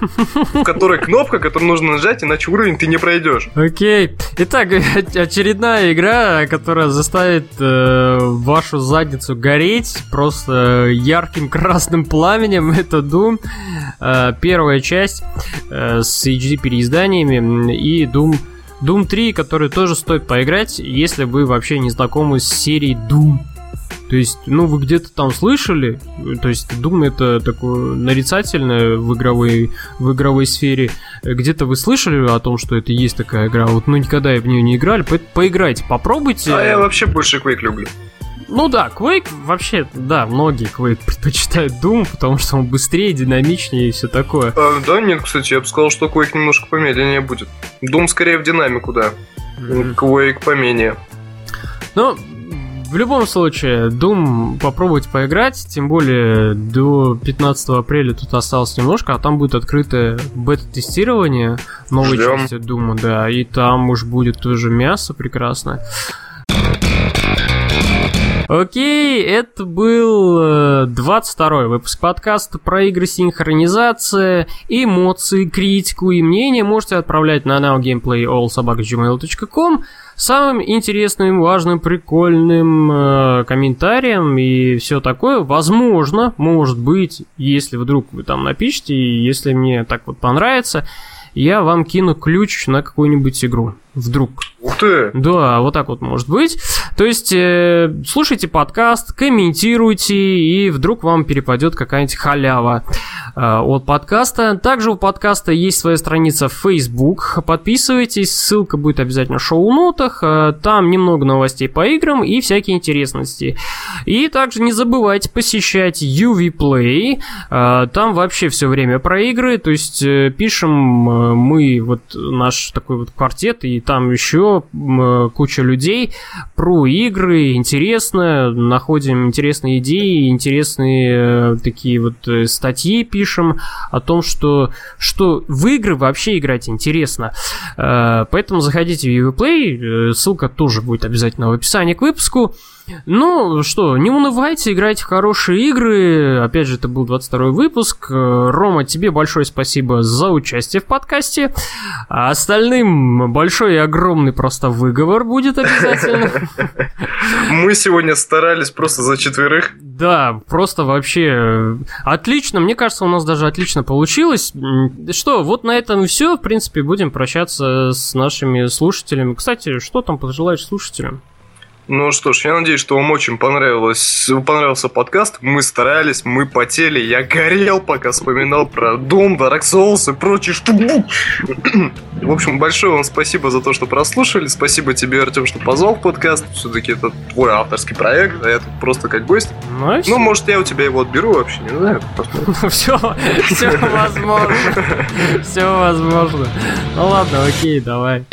в которой кнопка, которую нужно нажать, иначе уровень ты не пройдешь. Окей. Итак, очередная игра, которая заставит э, вашу задницу гореть просто ярким красным пламенем, это Doom. Э, первая часть э, с HD переизданиями и Doom Doom 3, который тоже стоит поиграть, если вы вообще не знакомы с серией Doom. То есть, ну, вы где-то там слышали, то есть, Doom это такое нарицательное в игровой, в игровой сфере. Где-то вы слышали о том, что это есть такая игра, вот, ну, никогда в нее не играли, по поиграйте, попробуйте. А я вообще больше Quake люблю. Ну да, Quake вообще, да, многие Quake предпочитают Doom, потому что он быстрее, динамичнее и все такое. А, да, нет, кстати, я бы сказал, что Quake немножко помедленнее будет. Doom скорее в динамику, да. Mm-hmm. Quake поменее. Ну, в любом случае, Doom попробовать поиграть, тем более до 15 апреля тут осталось немножко, а там будет открытое бета-тестирование новой Ждем. части Doom, да, и там уж будет тоже мясо прекрасное. Окей, это был 22 э, выпуск подкаста про игры синхронизация, эмоции, критику и мнение можете отправлять на nowgameplay.allsobaka.gmail.com самым интересным, важным, прикольным э, комментарием и все такое. Возможно, может быть, если вдруг вы там напишите, и если мне так вот понравится, я вам кину ключ на какую-нибудь игру. Вдруг. Ух ты! Да, вот так вот может быть. То есть, э, слушайте подкаст, комментируйте, и вдруг вам перепадет какая-нибудь халява э, от подкаста. Также у подкаста есть своя страница в Facebook. Подписывайтесь, ссылка будет обязательно в шоу-нотах. Э, там немного новостей по играм и всякие интересности. И также не забывайте посещать UV Play. Э, там вообще все время про игры. То есть, э, пишем э, мы вот наш такой вот квартет и там еще э, куча людей про игры, интересно, находим интересные идеи, интересные э, такие вот э, статьи пишем о том, что, что в игры вообще играть интересно. Поэтому заходите в UVPlay, ссылка тоже будет обязательно в описании к выпуску. Ну, что, не унывайте, играйте в хорошие игры. Опять же, это был 22 выпуск. Рома, тебе большое спасибо за участие в подкасте. А остальным большой и огромный просто выговор будет обязательно. Мы сегодня старались просто за четверых. Да, просто вообще отлично. Мне кажется, у нас даже отлично получилось. Что, вот на этом все. В принципе, будем прощаться с нашими слушателями. Кстати, что там пожелаешь слушателям? Ну что ж, я надеюсь, что вам очень понравилось, понравился подкаст. Мы старались, мы потели, я горел, пока вспоминал про Doom, Dark Souls и прочие штуки. В общем, большое вам спасибо за то, что прослушали. Спасибо тебе, Артем, что позвал в подкаст. Все-таки это твой авторский проект, а я тут просто как гость. Ну, ну может, я у тебя его отберу вообще, не знаю. Все, все возможно. Все возможно. Ну ладно, окей, давай.